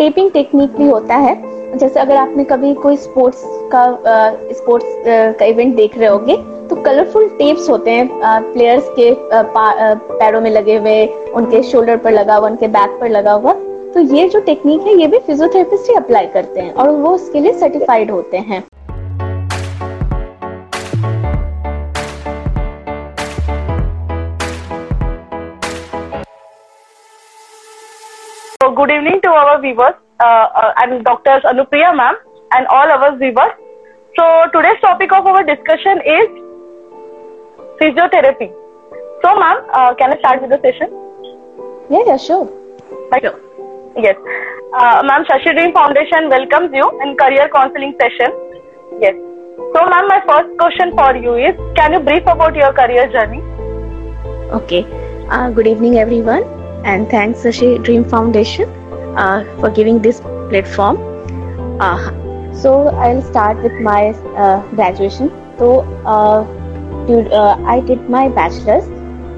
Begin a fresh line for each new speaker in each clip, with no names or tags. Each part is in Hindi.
टेपिंग टेक्निक भी होता है। जैसे अगर आपने कभी कोई स्पोर्ट्स का स्पोर्ट्स का इवेंट देख रहे होगे तो कलरफुल टेप्स होते हैं प्लेयर्स के पैरों में लगे हुए, उनके शोल्डर पर लगा हुआ, उनके बैक पर लगा हुआ। तो ये जो टेक्निक है, ये भी फिजियोथेरेपिस्ट ही अप्लाई करते हैं और वो उसके लिए सर्टिफाइड होते हैं।
Good evening to our viewers uh, uh, and Dr. Anupriya ma'am and all our viewers. So today's topic of our discussion is physiotherapy. So ma'am, uh, can I start with the session?
Yeah, yeah, sure.
Thank you. Yes. Uh, ma'am, Shashi Dream Foundation welcomes you in career counseling session. Yes. So ma'am, my first question for you is, can you brief about your career journey?
Okay. Uh, good evening, everyone, and thanks, Sashi Dream Foundation, uh, for giving this platform. Uh, so I'll start with my uh, graduation. So uh, dude, uh, I did my bachelor's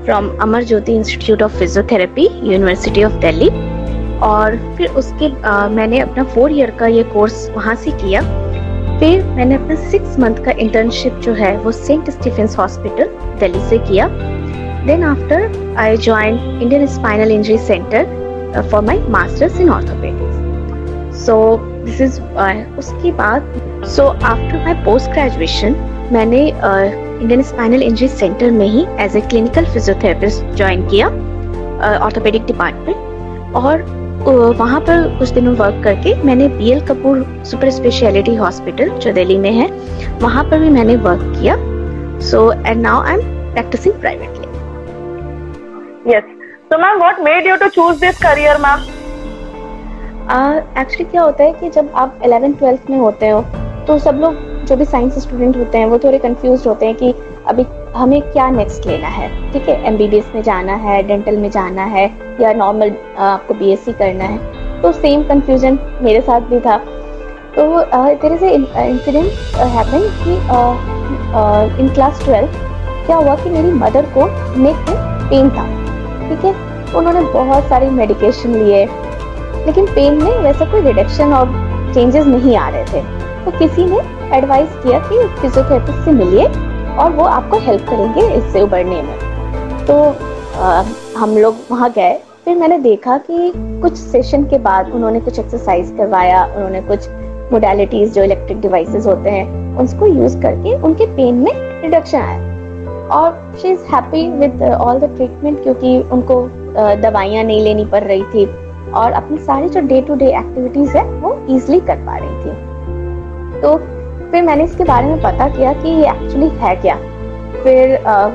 from Amar Jyoti Institute of Physiotherapy, University of Delhi. और फिर उसके uh, मैंने अपना फोर ईयर का ये कोर्स वहाँ से किया फिर मैंने अपना सिक्स मंथ का इंटर्नशिप जो है वो सेंट स्टीफेंस हॉस्पिटल दिल्ली से किया then after I join Indian spinal injury centre for my masters in orthopaedics so this is उसके बाद so after my post graduation मैंने इंडियन स्पाइनल इंजरी सेंटर में ही as a clinical physiotherapist join किया ऑर्थोपेडिक uh, डिपार्टमेंट और uh, वहाँ पर कुछ दिनों वर्क करके मैंने B L Kapoor super speciality hospital जो दिल्ली में है वहाँ पर भी मैंने वर्क किया. So and now I am practising privately
Yes. So ma'am, what made you to choose this career ma'am?
Actually क्या होता है कि जब आप 11th 12th में होते हो तो सब लोग जो भी साइंस स्टूडेंट होते हैं वो थोड़े कंफ्यूज होते हैं कि अभी हमें क्या नेक्स्ट लेना है ठीक है एम में जाना है डेंटल में जाना है या नॉर्मल आपको बी करना है तो सेम कंफ्यूजन मेरे साथ भी था तो तेरे से इंसिडेंट हैपन कि इन क्लास ट्वेल्थ क्या हुआ कि मेरी मदर को नेक में पेन था ठीक है उन्होंने बहुत सारे मेडिकेशन लिए। लेकिन पेन में वैसा कोई रिडक्शन और चेंजेस नहीं आ रहे थे। तो किसी ने एडवाइस किया कि फिजियोथेरेपिस्ट से मिलिए और वो आपको हेल्प करेंगे इससे उबरने में। तो आ, हम लोग वहाँ गए। फिर मैंने देखा कि कुछ सेशन के बाद उन्होंने कुछ एक्सरसाइज करवाया। उन्होंने कुछ मोडालिटीज जो इलेक्ट्रिक डिवाइसेस होते हैं उसको यूज़ करके उनके पेन में रिडक्शन आया। और she is happy with all the treatment क्योंकि उनको uh, दवाइयाँ नहीं लेनी पड़ रही थी। और अपनी सारी जो डे टू डे एक्टिविटीज़ है वो ईजिली कर पा रही थी। तो फिर मैंने इसके बारे में पता किया कि ये एक्चुअली है क्या। फिर uh,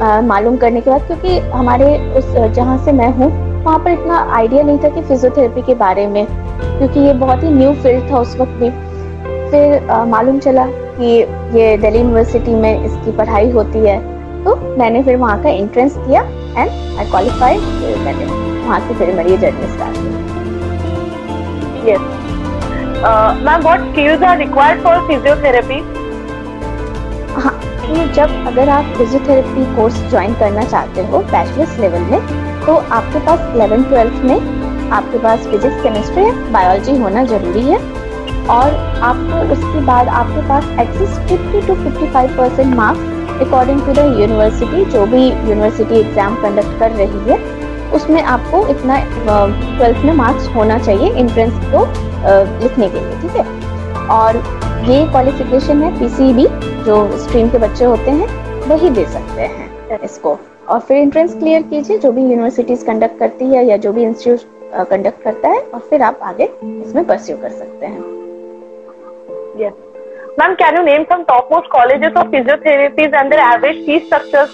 uh, मालूम करने के बाद क्योंकि हमारे उस जहाँ से मैं हूँ वहाँ पर इतना आइडिया नहीं था कि फिजियोथेरेपी के बारे में क्योंकि ये बहुत ही न्यू फ़ील्ड था उस वक्त भी। फिर मालूम चला कि ये दिल्ली यूनिवर्सिटी में इसकी पढ़ाई होती है। तो मैंने फिर वहाँ का एंट्रेंस दिया एंड आई क्वालिफाइड मैंने वहाँ से फिर मेरी जर्नी स्टार्ट
की ma'am what skills are required for physiotherapy
हाँ तो जब अगर आप फिजियोथेरेपी कोर्स ज्वाइन करना चाहते हो बैचलर्स लेवल में तो आपके पास 11 ट्वेल्थ में आपके पास फिजिक्स केमिस्ट्री बायोलॉजी होना ज़रूरी है। और आपको उसके बाद आपके पास at least 50 to 55 percent marks according to the university जो भी यूनिवर्सिटी एग्ज़ाम कंडक्ट कर रही है, उसमें आपको इतना ट्वेल्थ में मार्क्स होना चाहिए इंट्रेंस को लिखने के लिए, ठीक है? और ये क्वालिफिकेशन है पीसीबी जो स्ट्रीम के बच्चे होते हैं, वही दे सकते हैं इसको। और फिर एंट्रेंस क्लियर कीजिए, जो भी यूनिवर्सिटीज कंडक्ट करती है या जो भी इंस्टीट्यूट कंडक्ट करता है, और फिर आप आगे इसमें परस्यू कर सकते हैं।
Yes. Ma'am, can you name some topmost colleges of physiotherapies and their average fee structures?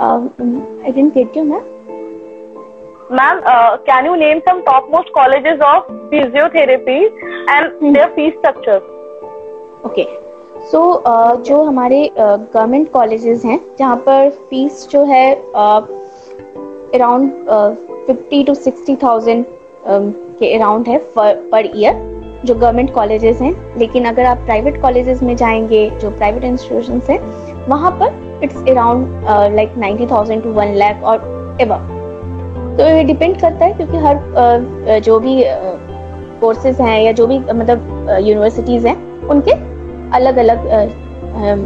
Um, I didn't get you, ma'am.
Ma'am, uh, can you name some topmost colleges of physiotherapy and hmm. their fee structures?
Okay. So so, uh, जो हमारे गवर्नमेंट uh, कॉलेजेस हैं जहाँ पर फ़ीस जो है around fifty to sixty thousand के अराउंड है पर ईयर जो गवर्नमेंट कॉलेजेस हैं, लेकिन अगर आप प्राइवेट कॉलेजेस में जाएँगे, जो प्राइवेट इंस्टीट्यूशन हैं, वहाँ पर it's around like ninety thousand to one lakh और एव तो ये डिपेंड करता है क्योंकि हर जो भी कोर्सेज हैं या जो भी मतलब यूनिवर्सिटीज़ हैं, उनके अलग अलग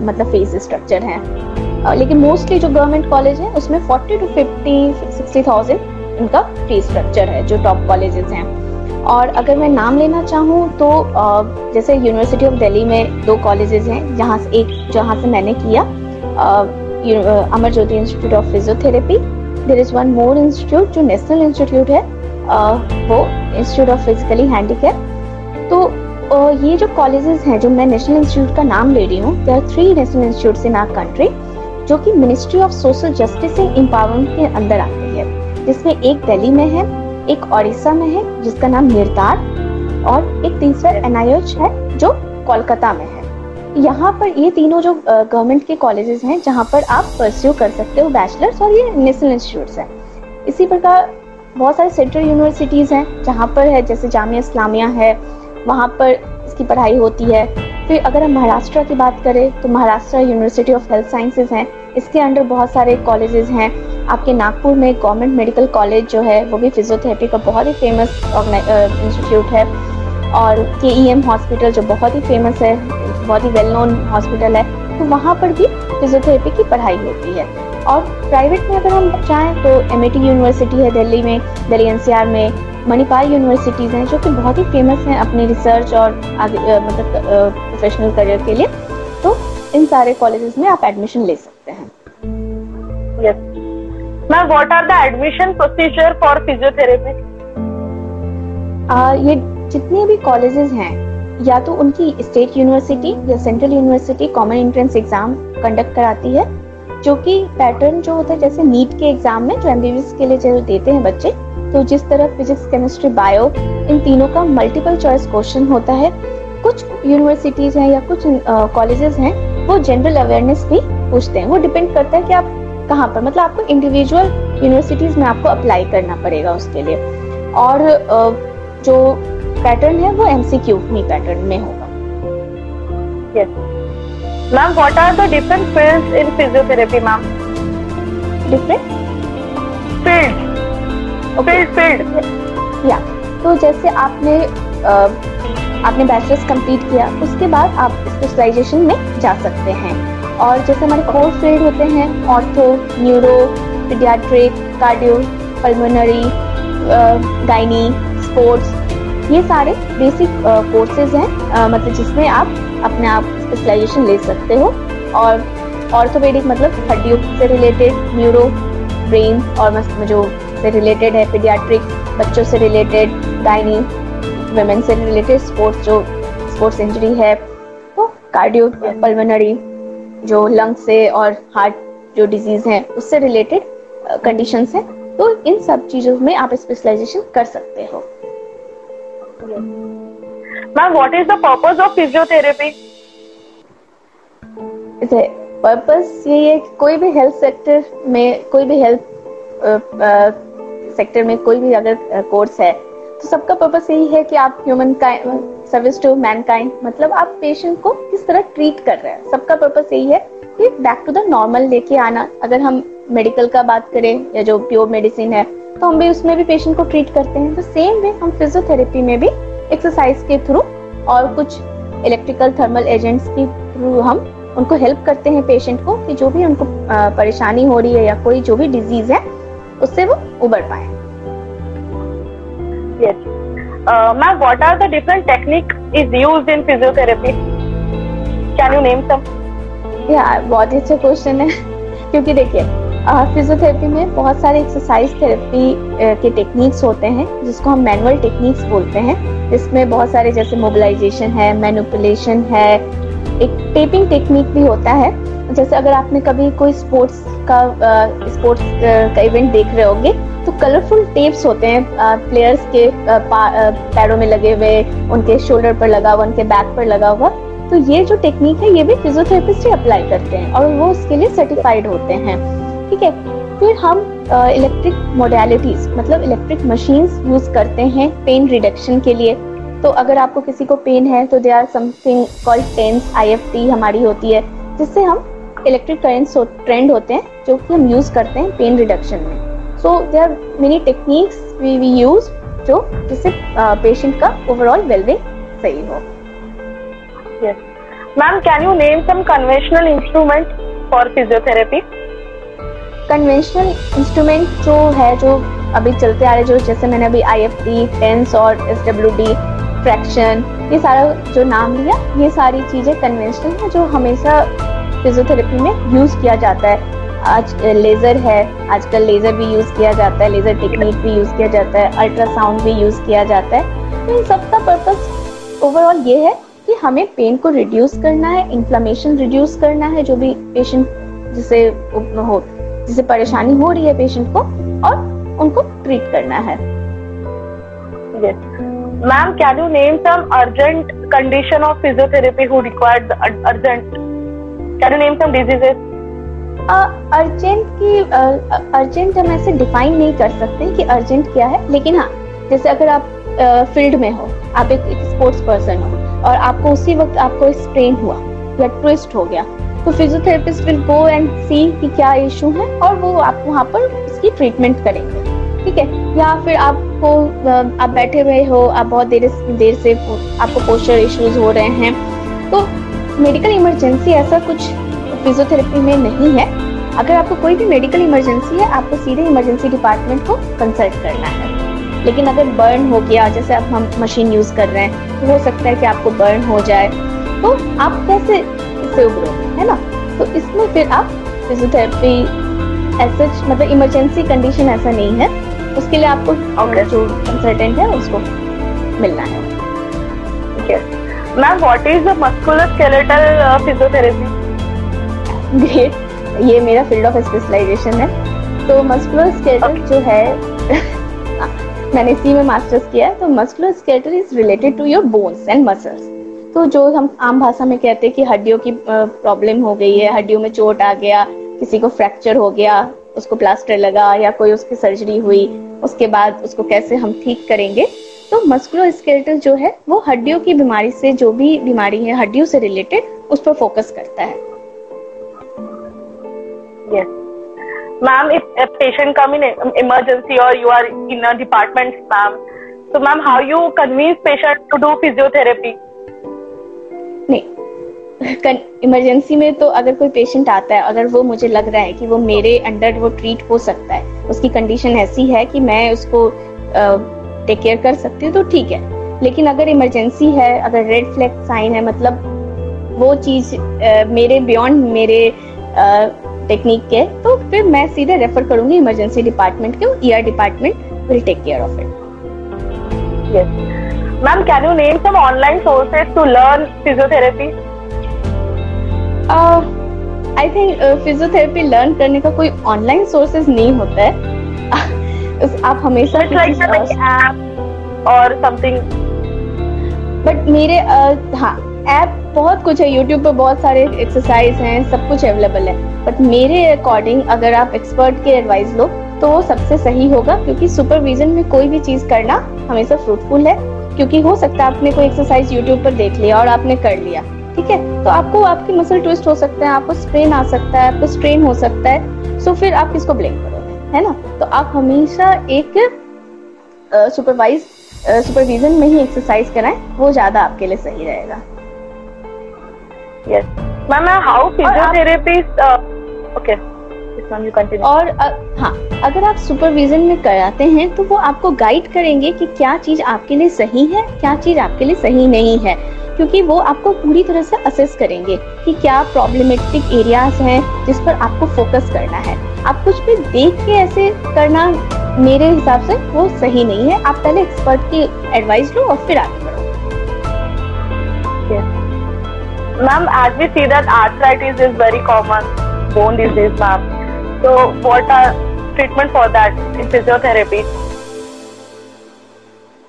मतलब फ़ीस स्ट्रक्चर हैं। लेकिन मोस्टली जो गवर्नमेंट कॉलेज है, उसमें 40 टू 50 सिक्सटी थाउज़ेंड इनका फ़ीस स्ट्रक्चर है, जो टॉप कॉलेजेस हैं। और अगर मैं नाम लेना चाहूँ तो जैसे यूनिवर्सिटी ऑफ़ दिल्ली में दो कॉलेजेस हैं, जहाँ से एक, जहाँ से मैंने किया Amar Jyoti institute of physiotherapy there is one more institute जो नेशनल इंस्टीट्यूट है वो इंस्टीट्यूट ऑफ़ फिजिकली हैंडीकैप तो ये जो कॉलेजेस हैं, जो मैं नेशनल इंस्टीट्यूट का नाम ले रही हूँ they are three national institute in our country जो कि ministry of social justice and empowerment के अंदर आती है, जिसमें एक दिल्ली में है एक ओडिशा में है, जिसका नाम निर्तार, और एक तीसरा एनआईएच है, जो कोलकाता में है। यहाँ पर ये तीनों जो गवर्नमेंट के कॉलेजेस हैं, जहाँ पर आप परस्यू कर सकते हो बैचलर्स और ये नेशनल इंस्टीट्यूट हैं। इसी प्रकार बहुत सारे सेंट्रल यूनिवर्सिटीज़ हैं, जहाँ पर है, जैसे जामिया इस्लामिया है, वहाँ पर इसकी पढ़ाई होती है। फिर अगर हम महाराष्ट्र की बात करें तो Maharashtra university of health sciences हैं इसके अंडर बहुत सारे कॉलेजेस हैं। आपके नागपुर में गवर्नमेंट मेडिकल कॉलेज जो है, वो भी फिजियोथेरेपी का बहुत ही फ़ेमस इंस्टीट्यूट है। और के ई एम हॉस्पिटल जो बहुत ही फ़ेमस है, बहुत ही वेल नोन हॉस्पिटल है तो वहाँ पर भी फिजियोथेरेपी की पढ़ाई होती है। और प्राइवेट में अगर हम चाहें तो एम यूनिवर्सिटी है दिल्ली में, दिल्ली एन में, मणिपाल यूनिवर्सिटीज़ हैं, जो कि बहुत ही फ़ेमस हैं अपनी रिसर्च और आगे मतलब प्रोफेशनल करियर के लिए। तो इन सारे कॉलेजेस में आप एडमिशन ले सकते हैं।
Yes. Ma'am what are the admission procedure for physiotherapy
ये जितने भी कॉलेजेस हैं, या तो उनकी स्टेट यूनिवर्सिटी या central university common entrance exam conduct कराती है, जो कि पैटर्न जो होता है, जैसे नीट के एग्ज़ाम में जो एमबीबीएस के लिए जो देते हैं बच्चे तो जिस तरह फिजिक्स केमिस्ट्री बायो इन तीनों का मल्टीपल चॉइस क्वेश्चन होता है, कुछ यूनिवर्सिटीज हैं या कुछ कॉलेजेस हैं, वो जनरल अवेयरनेस भी पूछते हैं वो डिपेंड करता है कि आप कहाँ पर? मतलब आपको इंडिविजुअल यूनिवर्सिटीज में आपको अप्लाई करना पड़ेगा उसके लिए। और जो पैटर्न है वो एमसीक्यू ही पैटर्न में होगा।
Ma'am what are the different fields in physiotherapy ma'am
different
field field field
या तो जैसे आपने uh, आपने बैचलर्स कंप्लीट किया उसके बाद आप स्पेशलाइजेशन में जा सकते हैं। और जैसे हमारे कोर फ़ील्ड होते हैं ortho neuro paediatric cardio pulmonary gynae sports ये सारे बेसिक कोर्सेज हैं मतलब जिसमें आप अपने आप स्पेशलाइजेशन ले सकते हो। और ऑर्थोपेडिक मतलब हड्डियों से रिलेटेड न्यूरो ब्रेन और जो से रिलेटेड है पीडियाट्रिक बच्चों से रिलेटेड गाइनी वेमेन से रिलेटेड स्पोर्ट्स जो स्पोर्ट्स इंजरी है तो कार्डियो पल्मोनरी जो लंग से और हार्ट जो डिज़ीज़ है उससे रिलेटेड कंडीशन है तो इन सब चीज़ों में आप स्पेशलाइजेशन कर सकते हो।
Ma'am what is the purpose of physiotherapy
purpose ये है कि कोई भी हेल्थ सेक्टर में कोई भी हेल्थ सेक्टर में कोई भी अगर कोर्स है तो सबका पर्पस यही है कि आप ह्यूमन सर्विस टू मैनकाइंड मतलब आप पेशेंट को किस तरह ट्रीट कर रहे हैं। सबका पर्पस यही है कि बैक टू द नॉर्मल लेके आना। अगर हम मेडिकल का बात करें या जो प्योर मेडिसिन है तो हम भी उसमें भी पेशेंट को ट्रीट करते हैं। तो सेम वे हम फिजियोथेरेपी में भी एक्सरसाइज के थ्रू और कुछ इलेक्ट्रिकल थर्मल एजेंट्स के थ्रू हम उनको हेल्प करते हैं पेशेंट को कि जो भी उनको परेशानी हो रही है या कोई जो भी डिज़ीज़ है, उससे वो उबर पाए।
Yes. Uh, ma'am, what are the different technique is used in physiotherapy? Can you name some?
Yeah, बहुत ही अच्छा क्वेश्चन है क्योंकि देखिए फिजियोथेरेपी में बहुत सारे एक्सरसाइज थेरेपी के टेक्निक्स होते हैं जिसको हम मैनुअल टेक्निक्स बोलते हैं जिसमें बहुत सारे जैसे मोबिलाइजेशन है मैनुपुलेशन है एक टेपिंग टेक्निक भी होता है। जैसे अगर आपने कभी कोई स्पोर्ट्स का स्पोर्ट्स का इवेंट देख रहे होंगे तो कलरफुल टेप्स होते हैं प्लेयर्स के पैरों में लगे हुए, उनके शोल्डर पर लगा हुआ, उनके बैक पर लगा हुआ। तो ये जो टेक्निक है, ये भी फिजियोथेरेपिस्ट ही अप्लाई करते हैं और वो उसके लिए सर्टिफाइड होते हैं। ठीक है? फिर हम इलेक्ट्रिक मोडेलिटीज मतलब इलेक्ट्रिक मशीन्स यूज़ करते हैं पेन रिडक्शन के लिए। तो अगर आपको किसी को पेन है तो they are something called TENS आई हमारी होती है जिससे हम इलेक्ट्रिक करेंट्स ट्रेंड होते हैं जो कि हम यूज़ करते हैं पेन रिडक्शन में। So there are many techniques we we use जो जिससे पेशेंट का ओवरऑल वेलबिंग सही हो।
Yes. Ma'am can you name some conventional instrument for physiotherapy?
Conventional instrument जो है जो अभी चलते आ रहे जो जैसे मैंने अभी आई एफ़ टी टेंस और एस डब्ल्यू डी फ्रैक्शन ये सारा जो नाम लिया ये सारी चीज़ें कन्वेंशनल है जो हमेशा फिजियोथेरेपी में यूज़ किया जाता है। आज लेज़र है, आजकल लेज़र भी यूज़ किया जाता है लेज़र टेक्निक भी यूज़ किया जाता है अल्ट्रासाउंड भी यूज़ किया जाता है। तो इन सब का पर्पज़ ओवरऑल ये है कि हमें पेन को रिड्यूस करना है इन्फ्लामेशन रिड्यूस करना है जो भी पेशेंट जिसे हो जिसे परेशानी हो रही है पेशेंट को और उनको ट्रीट करना है।
Ma'am can you name some urgent condition of physiotherapy who required urgent can you name some diseases
urgent की अर्जेंट हम ऐसे डिफाइन नहीं कर सकते कि अर्जेंट क्या है लेकिन हाँ जैसे अगर आप फ़ील्ड में हो आप एक, स्पोर्ट्स पर्सन हो और आपको उसी वक्त आपको स्ट्रेन हुआ या ट्विस्ट हो गया तो physiotherapist will go and see कि क्या इशू है और वो आप वहाँ पर उसकी ट्रीटमेंट करेंगे। ठीक है? या फिर आपको आप बैठे हुए हो, आप बहुत देर देर से आपको पोस्टर इश्यूज़ हो रहे हैं तो मेडिकल इमरजेंसी ऐसा कुछ फिजियोथेरेपी में नहीं है। अगर आपको कोई भी मेडिकल इमरजेंसी है, आपको सीधे इमरजेंसी डिपार्टमेंट को कंसल्ट करना है। लेकिन अगर बर्न हो गया, जैसे अब हम मशीन यूज़ कर रहे हैं तो हो सकता है कि आपको बर्न हो जाए। तो आप कैसे इससे उभरोगे, है ना? तो इसमें फिर आप फिजियोथेरेपी ऐसा मतलब इमरजेंसी कंडीशन ऐसा नहीं है। उसके लिए आपको okay. जो कंसल्टेंट है उसको मिलना है।
Ma'am what is the muscular skeletal physiotherapy
great ये मेरा फ़ील्ड ऑफ़ स्पेशलाइजेशन है। तो मस्कुलर स्केलेटल okay. जो है मैंने इसी में मास्टर्स किया है। तो muscular skeletal is related to your bones and muscles तो जो हम आम भाषा में कहते हैं कि हड्डियों की प्रॉब्लम हो गई है हड्डियों में चोट आ गया किसी को फ्रैक्चर हो गया उसको प्लास्टर लगा या कोई उसकी सर्जरी हुई उसके बाद उसको कैसे हम ठीक करेंगे? तो मस्कुलोस्केलेटल जो है वो हड्डियों की बीमारी से जो भी बीमारी है हड्डियों से रिलेटेड उस पर फोकस करता है।
Ma'am if patient come in emergency और you are in a department ma'am तो ma'am how you convince patient to do physiotherapy
नहीं इमरजेंसी में तो अगर कोई पेशेंट आता है अगर वो मुझे लग रहा है कि वो मेरे अंडर वो ट्रीट हो सकता है उसकी कंडीशन ऐसी है कि मैं उसको टेक केयर कर सकती हूँ तो ठीक है। लेकिन अगर इमरजेंसी है अगर रेड फ्लैग साइन है मतलब वो चीज़ मेरे बियॉन्ड मेरे टेक्निक के तो फिर मैं सीधे रेफर करूँगी इमरजेंसी डिपार्टमेंट के ER department will take care of it
Ma'am, can you name some online sources to learn physiotherapy?
I think physiotherapy learn करने का कोई ऑनलाइन सोर्सेज नहीं होता है। आप हमेशा
और समथिंग
बट मेरे uh, हाँ ऐप बहुत कुछ है। यूट्यूब पे बहुत सारे एक्सरसाइज हैं सब कुछ अवेलेबल है। बट मेरे अकॉर्डिंग अगर आप एक्सपर्ट के एडवाइस लो तो वो सबसे सही होगा। क्योंकि सुपरविजन में कोई भी चीज़ करना हमेशा फ्रूटफुल है। क्योंकि हो सकता है आपने कोई एक्सरसाइज यूट्यूब पर देख लिया और आपने कर लिया। ठीक है? तो आपको आपकी मसल ट्विस्ट हो सकता है आपको स्ट्रेन आ सकता है आपको स्ट्रेन हो सकता है। सो फिर आप किसको ब्लेम करोगे है ना? तो आप हमेशा एक सुपरवाइज सुपरविजन में ही एक्सरसाइज कराएँ वो ज़्यादा आपके लिए सही रहेगा।
Yes ma'am how physiotherapy okay
और हाँ अगर आप सुपरविजन में कराते हैं तो वो आपको गाइड करेंगे कि क्या चीज़ आपके लिए सही है क्या चीज़ आपके लिए सही नहीं है। क्योंकि वो आपको पूरी तरह से असेस करेंगे कि क्या प्रॉब्लमेटिक एरियाज़ हैं जिस पर आपको फोकस करना है। आप कुछ भी देख के ऐसे करना मेरे हिसाब से वो सही नहीं है। आप पहले एक्सपर्ट की एडवाइस लो और फिर आगे बढ़ो।
Ma'am as we see that arthritis is very common bone disease, ma'am, So what are treatment for that in physiotherapy?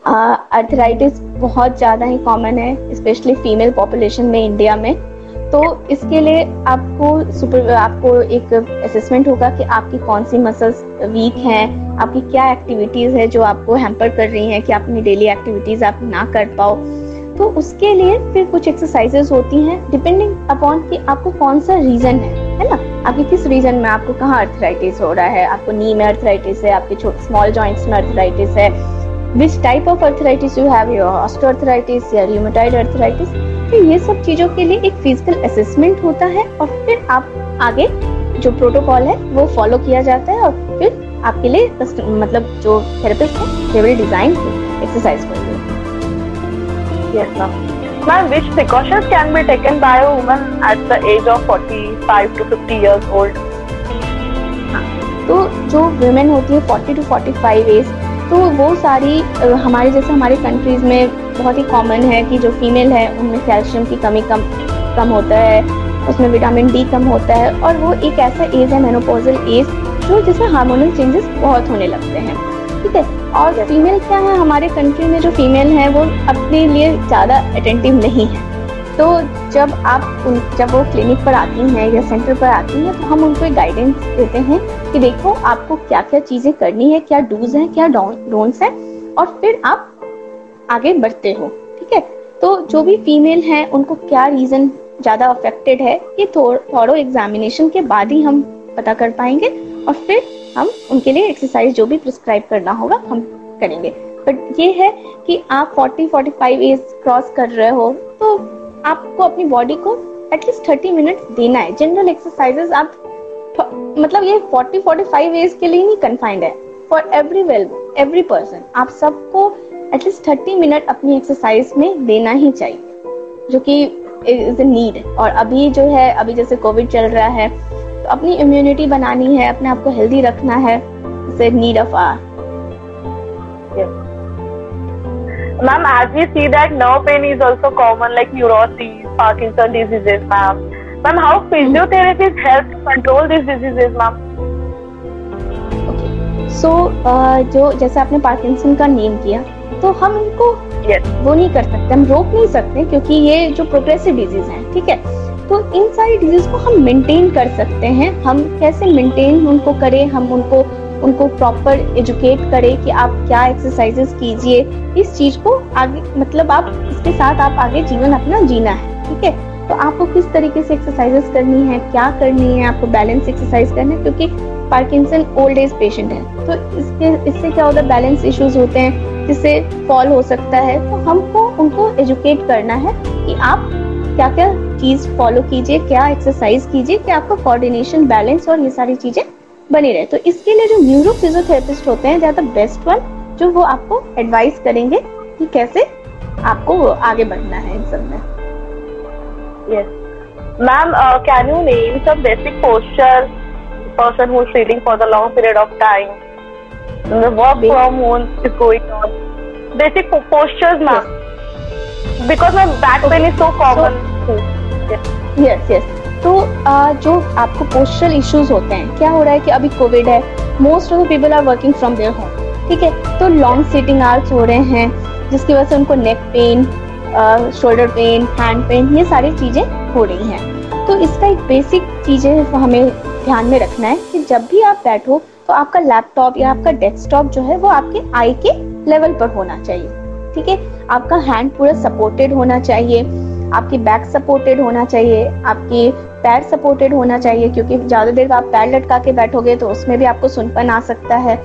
Arthritis बहुत ज़्यादा ही कॉमन है स्पेशली फीमेल पॉपुलेशन में इंडिया में। तो इसके लिए आपको सुपर आपको एक असेसमेंट होगा कि आपकी कौन सी मसल्स वीक हैं, आपकी क्या एक्टिविटीज़ है जो आपको हैम्पर कर रही हैं कि आप अपनी डेली एक्टिविटीज़ आप ना कर पाओ। तो उसके लिए फिर कुछ एक्सरसाइजेस होती हैं डिपेंडिंग अपॉन कि आपको कौन सा रीज़न है है ना? आपके किस रीजन में आपको कहाँ अर्थराइटिस हो रहा है, आपको नी में अर्थराइटिस है, आपके छोटे स्मॉल जॉइंट्स में अर्थराइटिस है which type of arthritis you have your osteoarthritis या र्यूमेटॉइड अर्थराइटिस तो ये सब चीज़ों के लिए एक फ़िज़िकल असेसमेंट होता है और फिर आप आगे जो प्रोटोकॉल है वो फॉलो किया जाता है और फिर आपके लिए मतलब जो थेरेपिस्ट है they will design exercise for
you yes ma'am Ma'am, which precautions can be taken by a woman at the age of 45 to 50 years old?
तो जो वुमेन होती है 40 टू 45 एज तो वो सारी हमारे जैसे हमारे कंट्रीज़ में बहुत ही कॉमन है कि जो फीमेल है उनमें कैल्शियम की कमी कम कम होता है उसमें विटामिन डी कम होता है और वो एक ऐसा एज है मेनोपोजल एज जो जिसमें हार्मोनल चेंजेस बहुत होने लगते हैं। ठीक है? और फीमेल क्या है? हमारे कंट्री में जो फीमेल है वो अपने लिए ज़्यादा अटेंटिव नहीं है। तो जब आप उन, जब वो क्लिनिक पर आती हैं या सेंटर पर आती हैं तो हम उनको गाइडेंस देते हैं कि देखो आपको क्या क्या चीज़ें करनी है, क्या डूज हैं, क्या डोंट्स हैं, और फिर आप आगे बढ़ते हो, ठीक है? तो जो भी फीमेल हैं, उनको क्या रीज़न ज़्यादा अफेक्टेड है, ये थोड़ो एग्जामिनेशन के बाद ही हम पता कर पाएँगे, और फिर हम उनके लिए एक्सरसाइज जो भी प्रिस्क्राइब करना होगा, हम करेंगे। बट ये है कि आप 40 45 एज क्रॉस कर रहे हो तो आपको अपनी बॉडी को एटलीस्ट 30 मिनट देना है। जनरल एक्सरसाइजेस आप मतलब ये 40 45 एज के लिए नहीं कन्फाइंड है। For every well every person आप सबको एटलीस्ट 30 मिनट अपनी एक्सरसाइज में देना ही चाहिए, जो कि इज़ नीड और अभी जो है, अभी जैसे कोविड चल रहा है तो अपनी इम्यूनिटी बनानी है, अपने आप को हेल्दी रखना है need of our
Ma'am, as we see that nerve pain is also common like neurosis, Parkinson diseases, ma'am. Ma'am, how physiotherapists help to control these diseases, ma'am?
So so, uh, जो जैसे आपने पार्किंसन का नेम किया तो हम इनको yes. वो नहीं कर सकते हम रोक नहीं सकते क्योंकि ये जो प्रोग्रेसिव डिज़ीज़ है ठीक है तो इन सारी डिज़ीज़ को हम मेंटेन कर सकते हैं हम कैसे मेंटेन उनको करें हम उनको उनको प्रॉपर एजुकेट करें कि आप क्या एक्सरसाइजेस कीजिए। इस चीज़ को आगे मतलब आप, इसके साथ आप आगे जीवन अपना जीना है, ठीक है? तो आपको किस तरीके से एक्सरसाइजेस करनी है, क्या करनी है, आपको बैलेंस एक्सरसाइज करना है, क्योंकि पार्किंसन ओल्ड एज पेशेंट है। तो इसके, इससे क्या होता है बैलेंस इश्यूज़ होते हैं, जिससे फॉल हो सकता है। तो हमको, उनको एजुकेट करना है कि आप क्या क्या चीज़ फॉलो कीजिए, क्या एक्सरसाइज कीजिए, कि आपका कोऑर्डिनेशन बैलेंस और ये सारी चीज़ें बनी रहे। तो इसके लिए जो न्यूरो फिजियोथेरेपिस्ट होते हैं ज़्यादा बेस्ट वन जो वो आपको एडवाइस करेंगे कि कैसे आपको आगे बढ़ना है इन सब में।
Ma'am can you name some basic posture person who feeling for the long period of time work from home is going on basic postures ma'am because my back pain is so common
yes yes तो uh, जो आपको पोस्टल इश्यूज़ होते हैं क्या हो रहा है कि अभी कोविड है most of the people are working from their home ठीक है? तो लॉन्ग सीटिंग आवर्स हो रहे हैं जिसकी वजह से उनको neck pain shoulder pain hand pain ये सारी चीज़ें हो रही हैं। तो इसका एक बेसिक चीज़ें हमें ध्यान में रखना है कि जब भी आप बैठो तो आपका लैपटॉप या आपका डेस्कटॉप जो है वो आपके आई के लेवल पर होना चाहिए ठीक है? आपका हैंड पूरा सपोर्टेड होना चाहिए आपकी बैक सपोर्टेड होना चाहिए आपकी पैर सपोर्टेड होना चाहिए, क्योंकि ज़्यादा देर आप पैर लटका के बैठोगे तो उसमें भी आपको सुनपन आ सकता है।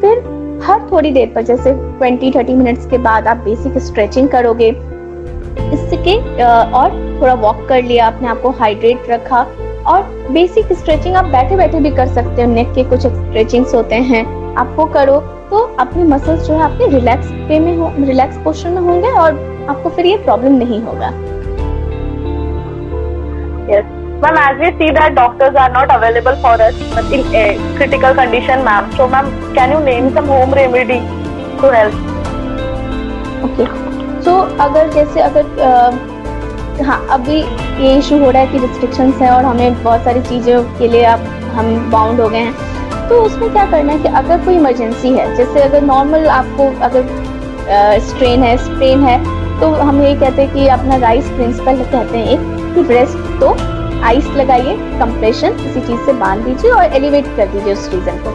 फिर हर थोड़ी देर पर, जैसे 20-30 मिनट्स के बाद आप बेसिक स्ट्रेचिंग करोगे। इसके और थोड़ा वॉक कर लिया, अपने आप को हाइड्रेट रखा, और बेसिक स्ट्रेचिंग आप बैठे बैठे भी कर सकते हो। नेक के कुछ स्ट्रेचिंग्स होते हैं आपको करो तो अपने मसल्स जो है आपके रिलैक्स वे में हो रिलैक्स पोस्टर में होंगे, और आपको फिर ये प्रॉब्लम नहीं होगा।
Yes ma'am as we see that doctors are not available for us in a critical condition ma'am. So ma'am can you name some home remedy to help
okay. So अगर जैसे अगर आ, हाँ अभी ये इशू हो रहा है कि रिस्ट्रिक्शंस है और हमें बहुत सारी चीज़ों के लिए अब हम बाउंड हो गए हैं तो उसमें क्या करना है कि अगर कोई इमरजेंसी है जैसे अगर नॉर्मल आपको अगर स्ट्रेन है स्ट्रेन है तो हम ये कहते हैं कि अपना राइस प्रिंसिपल कहते हैं एक ब्रेस्ट तो आइस लगाइए कंप्रेशन किसी चीज़ से बाँध दीजिए और एलिवेट कर दीजिए उस रीजन को।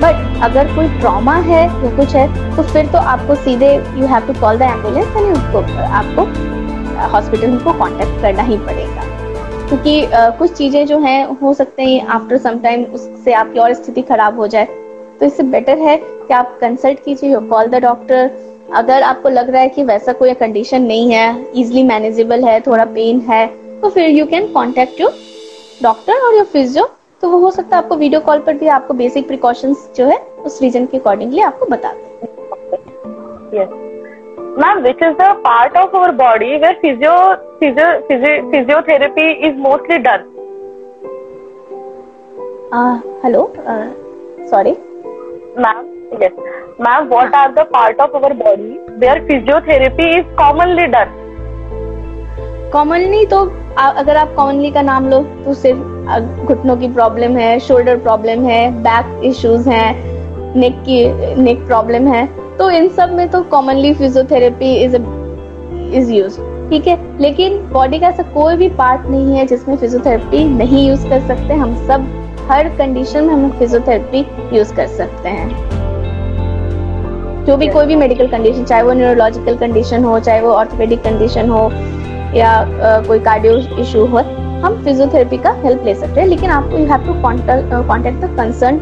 बट अगर कोई ट्रॉमा है या कुछ है तो फिर तो आपको सीधे you have to call the ambulance and उसको आपको हॉस्पिटल को कांटेक्ट करना ही पड़ेगा। क्योंकि कुछ चीज़ें जो हैं, हो सकते हैं आफ्टर सम टाइम उससे आपकी और स्थिति खराब हो जाए। तो इससे बेटर है कि आप कंसल्ट कीजिए कॉल द डॉक्टर अगर आपको लग रहा है कि वैसा कोई कंडीशन नहीं है इजिली मैनेजेबल है, थोड़ा पेन है तो फिर you can contact your doctor और योर फिजियो तो वो हो सकता है आपको वीडियो कॉल पर भी आपको बेसिक प्रिकॉशंस जो है उस रीजन के अकॉर्डिंगली आपको बता दें।
Ma'am which is the part of our body where physio physiotherapy is mostly done
hello sorry
ma'am yes. Ma'am what are the part of our body where physiotherapy is commonly done?
Commonly तो अगर आप कॉमनली का नाम लो तो सिर्फ़ घुटनों की प्रॉब्लम है शोल्डर प्रॉब्लम है बैक इश्यूज़ हैं नेक की नेक प्रॉब्लम है तो इन सब में तो commonly physiotherapy is is use ठीक है? लेकिन बॉडी का ऐसा कोई भी पार्ट नहीं है जिसमें फिजियोथेरेपी नहीं यूज़ कर सकते हम सब हर कंडीशन में हम फिजियोथेरेपी यूज़ कर सकते हैं। जो भी कोई भी मेडिकल कंडीशन चाहे वो न्यूरोलॉजिकल कंडीशन हो चाहे वो ऑर्थोपेडिक कंडीशन हो या uh, कोई कार्डियो इशू हो हम फिजियोथेरेपी का हेल्प ले सकते हैं लेकिन आपको you have to contact the concern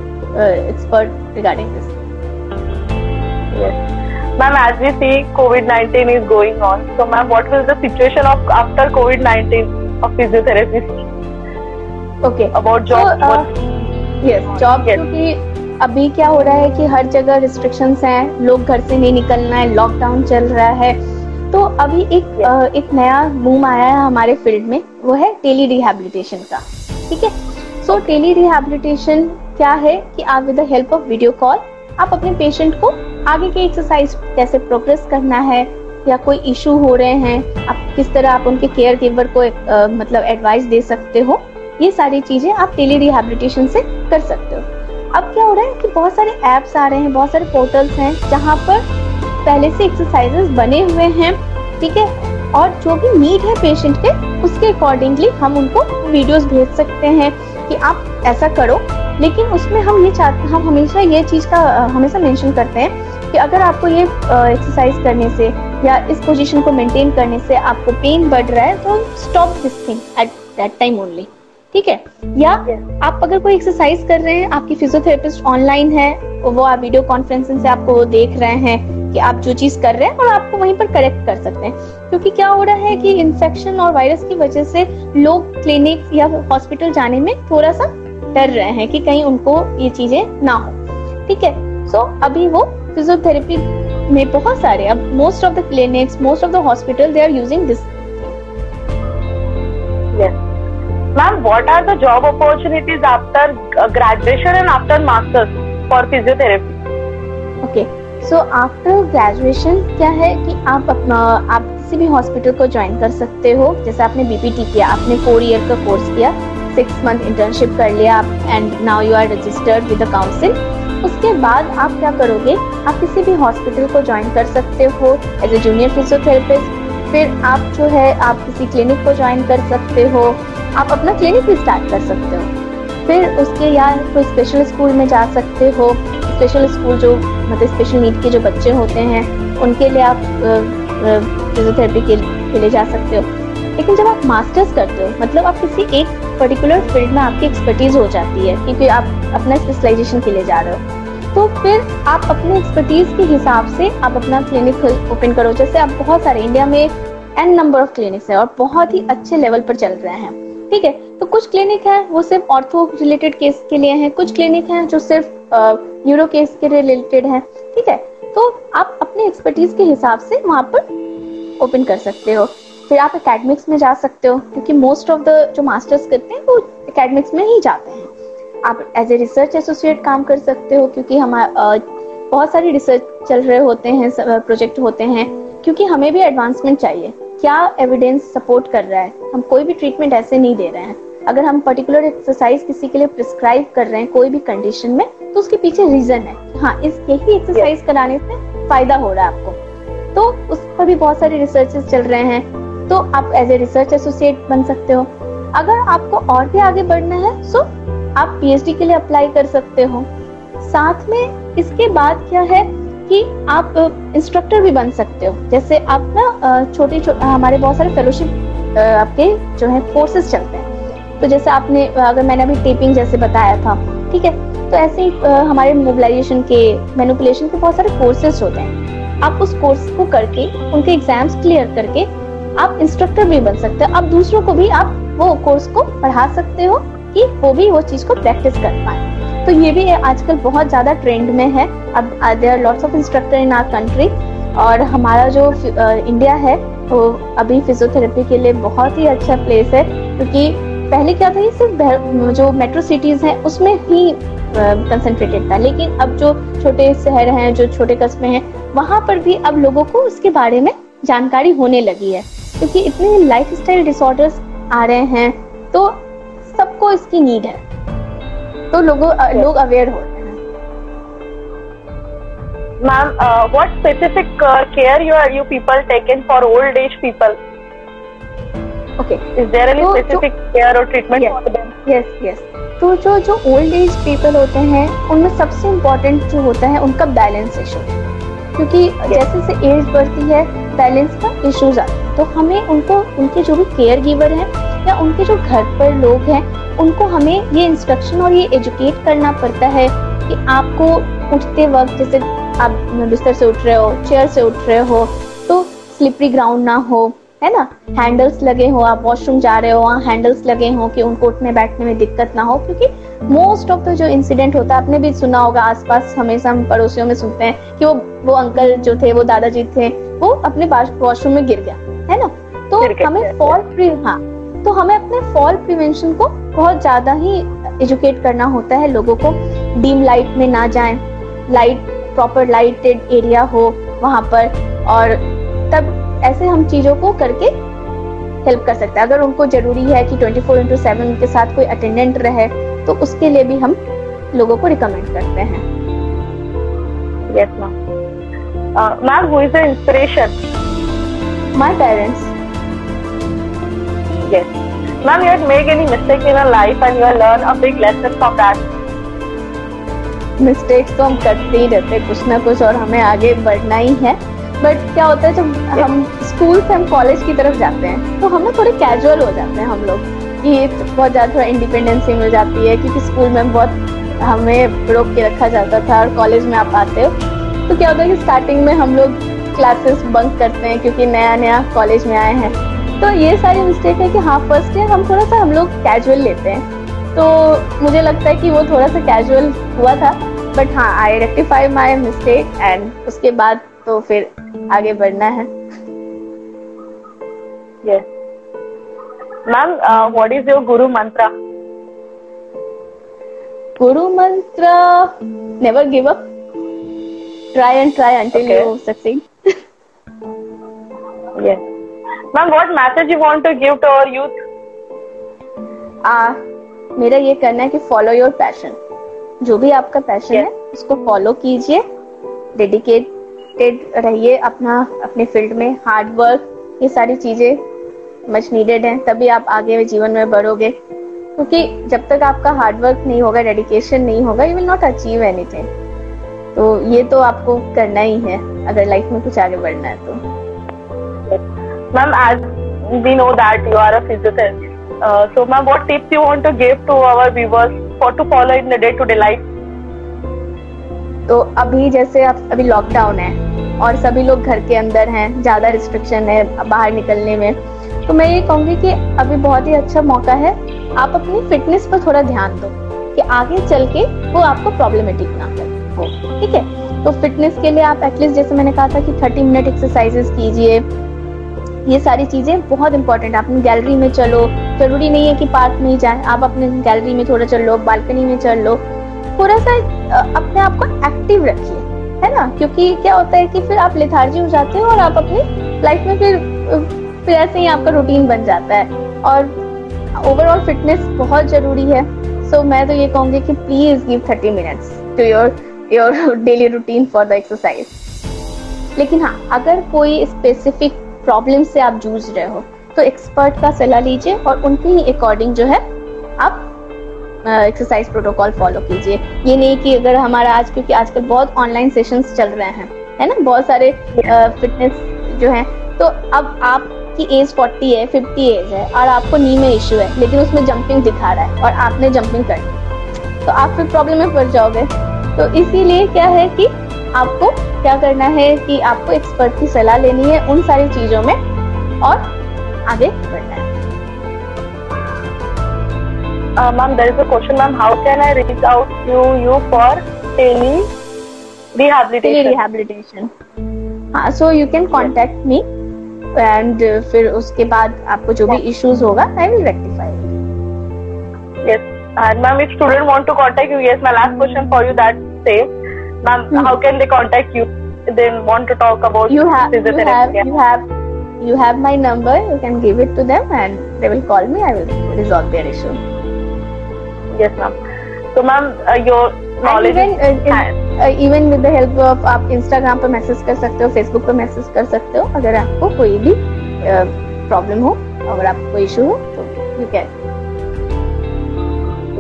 expert regarding this
ma'am as you see covid nineteen is going on so ma'am what will the of after covid
nineteen
of physiotherapist
okay about job ये जॉब क्योंकि अभी क्या हो रहा है कि हर जगह रिस्ट्रिक्शंस हैं लोग घर से नहीं निकलना है लॉकडाउन चल रहा है तो अभी एक एक नया बूम आया है हमारे फ़ील्ड में वो है टेली रिहेबिलिटेशन का ठीक है? सो टेली रिहेबिलिटेशन क्या है कि आप with the help of video call आप अपने पेशेंट को आगे के एक्सरसाइज कैसे प्रोग्रेस करना है या कोई इशू हो रहे हैं आप किस तरह आप उनके केयर गिवर को आ, मतलब एडवाइस दे सकते हो ये सारी चीज़ें आप टेली रिहेबिलिटेशन से कर सकते हो। अब क्या हो रहा है कि बहुत सारे एप्स आ रहे हैं बहुत सारे पोर्टल्स हैं जहाँ पर पहले से एक्सरसाइजेस बने हुए हैं ठीक है? और जो भी नीड है पेशेंट के उसके अकॉर्डिंगली हम उनको वीडियोस भेज सकते हैं कि आप ऐसा करो। लेकिन उसमें हम ये चाहते हम हमेशा ये चीज़ का हमेशा मेंशन करते हैं कि अगर आपको ये एक्सरसाइज करने से या इस पोजीशन को मेंटेन करने से आपको पेन बढ़ रहा है तो stop this thing at that time only ठीक है? या आप अगर कोई एक्सरसाइज कर रहे हैं आपकी फिजियोथेरेपिस्ट ऑनलाइन है वो आप वीडियो कॉन्फ्रेंसिंग से आपको देख रहे हैं कि आप जो चीज़ कर रहे हैं और आपको वहीं पर करेक्ट कर सकते हैं। क्योंकि क्या हो रहा है कि इन्फेक्शन और वायरस की वजह से लोग क्लिनिक या हॉस्पिटल जाने में थोड़ा सा डर रहे हैं कि कहीं उनको ये चीज़ें ना हो। ठीक है? सो so, अभी वो फिजियोथेरेपी में बहुत सारे अब most of the clinics most of the hospital they are using this
Ma'am, what are the job opportunities after uh, graduation and after masters for physiotherapy?
So after graduation क्या है कि आप अपना, आप किसी भी हॉस्पिटल को ज्वाइन कर सकते हो। जैसे आपने बीपीटी किया, आपने फोर ईयर का कोर्स किया सिक्स मंथ इंटर्नशिप कर लिया आप and now you are registered with the council उसके बाद आप क्या करोगे? आप किसी भी हॉस्पिटल को ज्वाइन कर सकते हो एज ए जूनियर फिजियोथेरेपिस्ट फिर आप जो है, आप किसी क्लिनिक को ज्वाइन कर सकते हो। आप अपना क्लिनिक भी स्टार्ट कर सकते हो। फिर उसके या कोई स्पेशल स्कूल में जा सकते हो। स्पेशल स्कूल जो मतलब स्पेशल नीड के जो बच्चे होते हैं उनके लिए आप फिजियोथेरेपी के, लिए जा सकते हो। लेकिन जब आप मास्टर्स करते हो मतलब आप किसी एक पर्टिकुलर फ़ील्ड में आपकी एक्सपर्टीज हो जाती है क्योंकि आप अपना स्पेशलाइजेशन के लिए जा रहे हो। तो फिर आप अपने एक्सपर्टीज के हिसाब से आप अपना क्लिनिक ओपन करो। जैसे आप बहुत सारे इंडिया में एन नंबर ऑफ़ क्लिनिक्स है और बहुत ही अच्छे लेवल पर चल रहे हैं। ठीक है? तो कुछ क्लिनिक है, वो सिर्फ़ ऑर्थो रिलेटेड केस के लिए हैं। कुछ क्लिनिक हैं जो सिर्फ़ न्यूरो केस के रिलेटेड है। ठीक है? तो आप अपने एक्सपर्टीज के हिसाब से वहाँ पर ओपन कर सकते हो। फिर आप एकेडमिक्स में जा सकते हो, क्योंकि मोस्ट ऑफ़ द जो मास्टर्स करते हैं, वो एकेडमिक्स में ही जाते हैं। आप एज ए रिसर्च एसोसिएट काम कर सकते हो, क्योंकि हमारा बहुत सारी रिसर्च चल रहे होते हैं प्रोजेक्ट होते हैं, क्योंकि हमें भी एडवांसमेंट चाहिए। क्या एविडेंस सपोर्ट कर रहा है? हम कोई भी ट्रीटमेंट ऐसे नहीं दे रहे हैं। अगर हम पर्टिकुलर एक्सरसाइज किसी के लिए प्रिस्क्राइब कर रहे हैं कोई भी कंडीशन में तो उसके पीछे रीजन है हाँ इस यही एक्सरसाइज कराने से फ़ायदा हो रहा है आपको। तो उस पर भी बहुत सारे रिसर्चेस चल रहे हैं। तो आप एज ए रिसर्च एसोसिएट बन सकते हो। अगर आपको और भी आगे बढ़ना है सो आप पीएचडी के लिए अप्लाई कर सकते हो। साथ में इसके बाद क्या है? कि आप इंस्ट्रक्टर भी बन सकते हो। जैसे आप ना छोटे हमारे बहुत सारे फेलोशिप आपके जो है कोर्सेज चलते हैं। तो जैसे आपने अगर मैंने अभी टेपिंग जैसे बताया था, ठीक है? तो ऐसे ही हमारे मोबिलाइजेशन के मैनुपुलेशन के बहुत सारे कोर्सेज होते हैं। आप उस कोर्स को करके, उनके एग्ज़ाम्स क्लियर करके, आप इंस्ट्रक्टर भी बन सकते हो। आप दूसरों को भी आप वो कोर्स को पढ़ा सकते हो कि वो भी वो चीज़ को प्रैक्टिस कर पाए। तो ये भी आजकल बहुत ज़्यादा ट्रेंड में है। अब there lots of instructor in our country और हमारा जो इंडिया है, वो अभी फिजियोथेरेपी के लिए बहुत ही अच्छा प्लेस है क्योंकि पहले क्या था सिर्फ़ जो मेट्रो सिटीज़ हैं, उसमें ही कंसंट्रेटेड था। लेकिन अब जो छोटे शहर हैं, जो छोटे कस्बे हैं, वहाँ पर भी अब लोगों को उसके बारे में जानकारी होने लगी है। क्योंकि इतने लाइफ स्टाइल डिसऑर्डर्स आ रहे हैं तो सबको इसकी नीड है। तो लोगों लोग अवेयर हो रहे हैं।
Ma'am what specific care you are you people taken for old age people
okay
is there any specific care और treatment for them
yes yes तो जो जो ओल्ड एज पीपल होते हैं उनमें सबसे इम्पोर्टेंट जो होता है उनका बैलेंस इशू क्योंकि जैसे जैसे एज बढ़ती है बैलेंस का इश्यूज़ आते हैं। तो हमें उनको उनके जो भी केयर गिवर हैं या उनके जो घर पर लोग हैं उनको हमें ये इंस्ट्रक्शन और ये एजुकेट करना पड़ता है कि आपको उठते वक्त जैसे आप बिस्तर से उठ रहे हो चेयर से उठ रहे हो तो स्लिपरी ग्राउंड ना हो है ना? हैंडल्स लगे हो आप वॉशरूम जा रहे हो वहाँ हैंडल्स लगे हो कि उनको उठने बैठने में दिक्कत ना हो क्योंकि मोस्ट ऑफ़ द जो इंसिडेंट होता है आपने भी सुना होगा आसपास हमेशा हम पड़ोसियों में सुनते हैं कि वो वो अंकल जो थे वो दादाजी थे वो अपने वॉशरूम में गिर गया है ना? तो हमें फॉल प्री हाँ तो हमें अपने फॉल प्रिवेंशन को बहुत ज़्यादा ही एजुकेट करना होता है लोगों को। डीम लाइट में ना जाएँ। लाइट प्रॉपर लाइटेड एरिया हो वहाँ पर। और तब ऐसे हम चीज़ों को करके हेल्प कर सकते हैं। अगर उनको ज़रूरी है कि 24 फोर इंटू सेवन उनके साथ कोई अटेंडेंट रहे तो उसके लिए भी हम लोगों को रिकमेंड करते हैं।
Yes ma'am ma'am who is the inspiration
my parents
yes. Ma'am, you had made any mistake in your life and you have learned a big lesson from that?
Mistakes तो हम करते ही रहते कुछ ना कुछ और हमें आगे बढ़ना ही है। बट क्या होता है, जब हम स्कूल से हम कॉलेज की तरफ़ जाते हैं तो हम ना थोड़े कैजुअल हो जाते हैं हम लोग कि बहुत ज़्यादा थोड़ा इंडिपेंडेंसी मिल जाती है, क्योंकि स्कूल में बहुत हमें रोक के रखा जाता था और कॉलेज में आप आते हो। तो क्या होता है कि स्टार्टिंग में हम लोग क्लासेस बंक करते हैं, क्योंकि नया नया कॉलेज में आए हैं। तो ये सारी मिस्टेक है कि हाँ फ़र्स्ट ईयर हम थोड़ा सा हम लोग कैजुअल लेते हैं। तो मुझे लगता है कि वो थोड़ा सा कैजुअल हुआ था। बट हाँ I rectify my mistake and उसके बाद तो फिर आगे बढ़ना है।
Ma'am uh, what is your guru mantra?
Guru mantra never give up. Try and try until okay.
yes. Ma'am what message you want to give to our youth?
आ, मेरा ये करना है कि फॉलो योर पैशन जो भी आपका पैशन yes. है उसको फॉलो कीजिए. डेडिकेट कनेक्टेड रहिए अपना अपने फ़ील्ड में. हार्ड वर्क ये सारी चीज़ें मच नीडेड हैं. तभी आप आगे जीवन में बढ़ोगे. क्योंकि जब तक आपका हार्ड वर्क नहीं होगा डेडिकेशन नहीं होगा you will not achieve anything तो ये तो आपको करना ही है अगर लाइफ में कुछ आगे बढ़ना है तो.
As we know that you are a physiotherapist so ma'am what tips you want to give to our viewers for to follow in the day to day life
तो अभी जैसे अब अभी लॉकडाउन है और सभी लोग घर के अंदर हैं, ज़्यादा रिस्ट्रिक्शन है बाहर निकलने में। तो मैं ये कहूँगी कि अभी बहुत ही अच्छा मौका है, आप अपनी फिटनेस पर थोड़ा ध्यान दो कि आगे चल के वो आपको प्रॉब्लमेटिक ना हो, ठीक है? तो फिटनेस के लिए आप एटलीस्ट जैसे मैंने कहा था कि 30 मिनट एक्सरसाइजेस कीजिए ये सारी चीज़ें बहुत इंपॉर्टेंट है। आप गैलरी में चलो। ज़रूरी नहीं है कि पार्क में ही जाए। आप अपने गैलरी में थोड़ा चल लो बालकनी में चल। लो थोड़ा सा अपने आप को एक्टिव रखिए है ना? क्योंकि क्या होता है कि फिर आप लिथार्जी हो जाते हो और आप अपनी लाइफ में फिर फिर ऐसे ही आपका रूटीन बन जाता है। और ओवरऑल फिटनेस बहुत ज़रूरी है। सो so, मैं तो ये कहूँगी कि please give thirty minutes to your your daily routine for the exercise लेकिन हाँ अगर कोई स्पेसिफिक प्रॉब्लम से आप जूझ रहे हो। तो एक्सपर्ट का सलाह लीजिए और उनके ही अकॉर्डिंग जो है, आप एक्सरसाइज प्रोटोकॉल फॉलो कीजिए। ये नहीं कि अगर हमारा आज, क्योंकि आजकल बहुत ऑनलाइन सेशंस चल रहे हैं, है ना? बहुत सारे फिटनेस जो है। तो अब आप आपकी एज 40 है 50 एज है और आपको नी में इशू है, लेकिन उसमें जंपिंग दिखा रहा है और आपने जंपिंग कर दी तो आप फिर प्रॉब्लम में पड़ जाओगे। तो इसीलिए क्या है कि आपको क्या करना है कि आपको एक्सपर्ट की सलाह लेनी है उन सारी चीज़ों में और आगे बढ़ना है। So you can contact me and फिर उसके बाद आपको जो भी इश्यूज़ होगा I will rectify
yes ma'am if student want to contact you yes my last question for you that same Ma'am,
mm-hmm.
how can they contact you? They want to talk about
you have you have you have you have my number you can give it to them and they will call me i will resolve their issue
Yes, ma'am. So, ma'am, uh, your knowledge
even uh, in- uh, even with the help of आप इंस्टाग्राम पर मैसेज कर सकते हो फेसबुक पर मैसेज कर सकते हो अगर आपको कोई भी प्रॉब्लम हो अगर आपको कोई इशू हो तो you can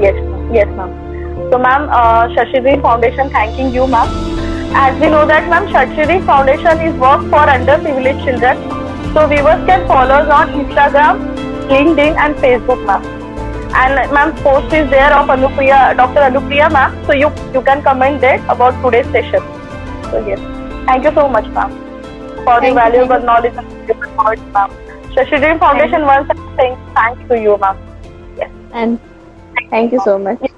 Yes, yes, ma'am. So, ma'am, uh, Shashidri Foundation thanking you, ma'am. As we know that, ma'am, Shashidri Foundation is work for underprivileged children. So, viewers can follow us on Instagram, LinkedIn, and Facebook, ma'am. And ma'am, post is there of Anupriya, Dr. Anupriya, ma'am. So you you can comment there about today's session. So yes, thank you so much, ma'am, for
Thank
the valuable
you.
knowledge and support, ma'am. Shashidri Foundation once again thanks to you, ma'am. Yes.
and thank you so much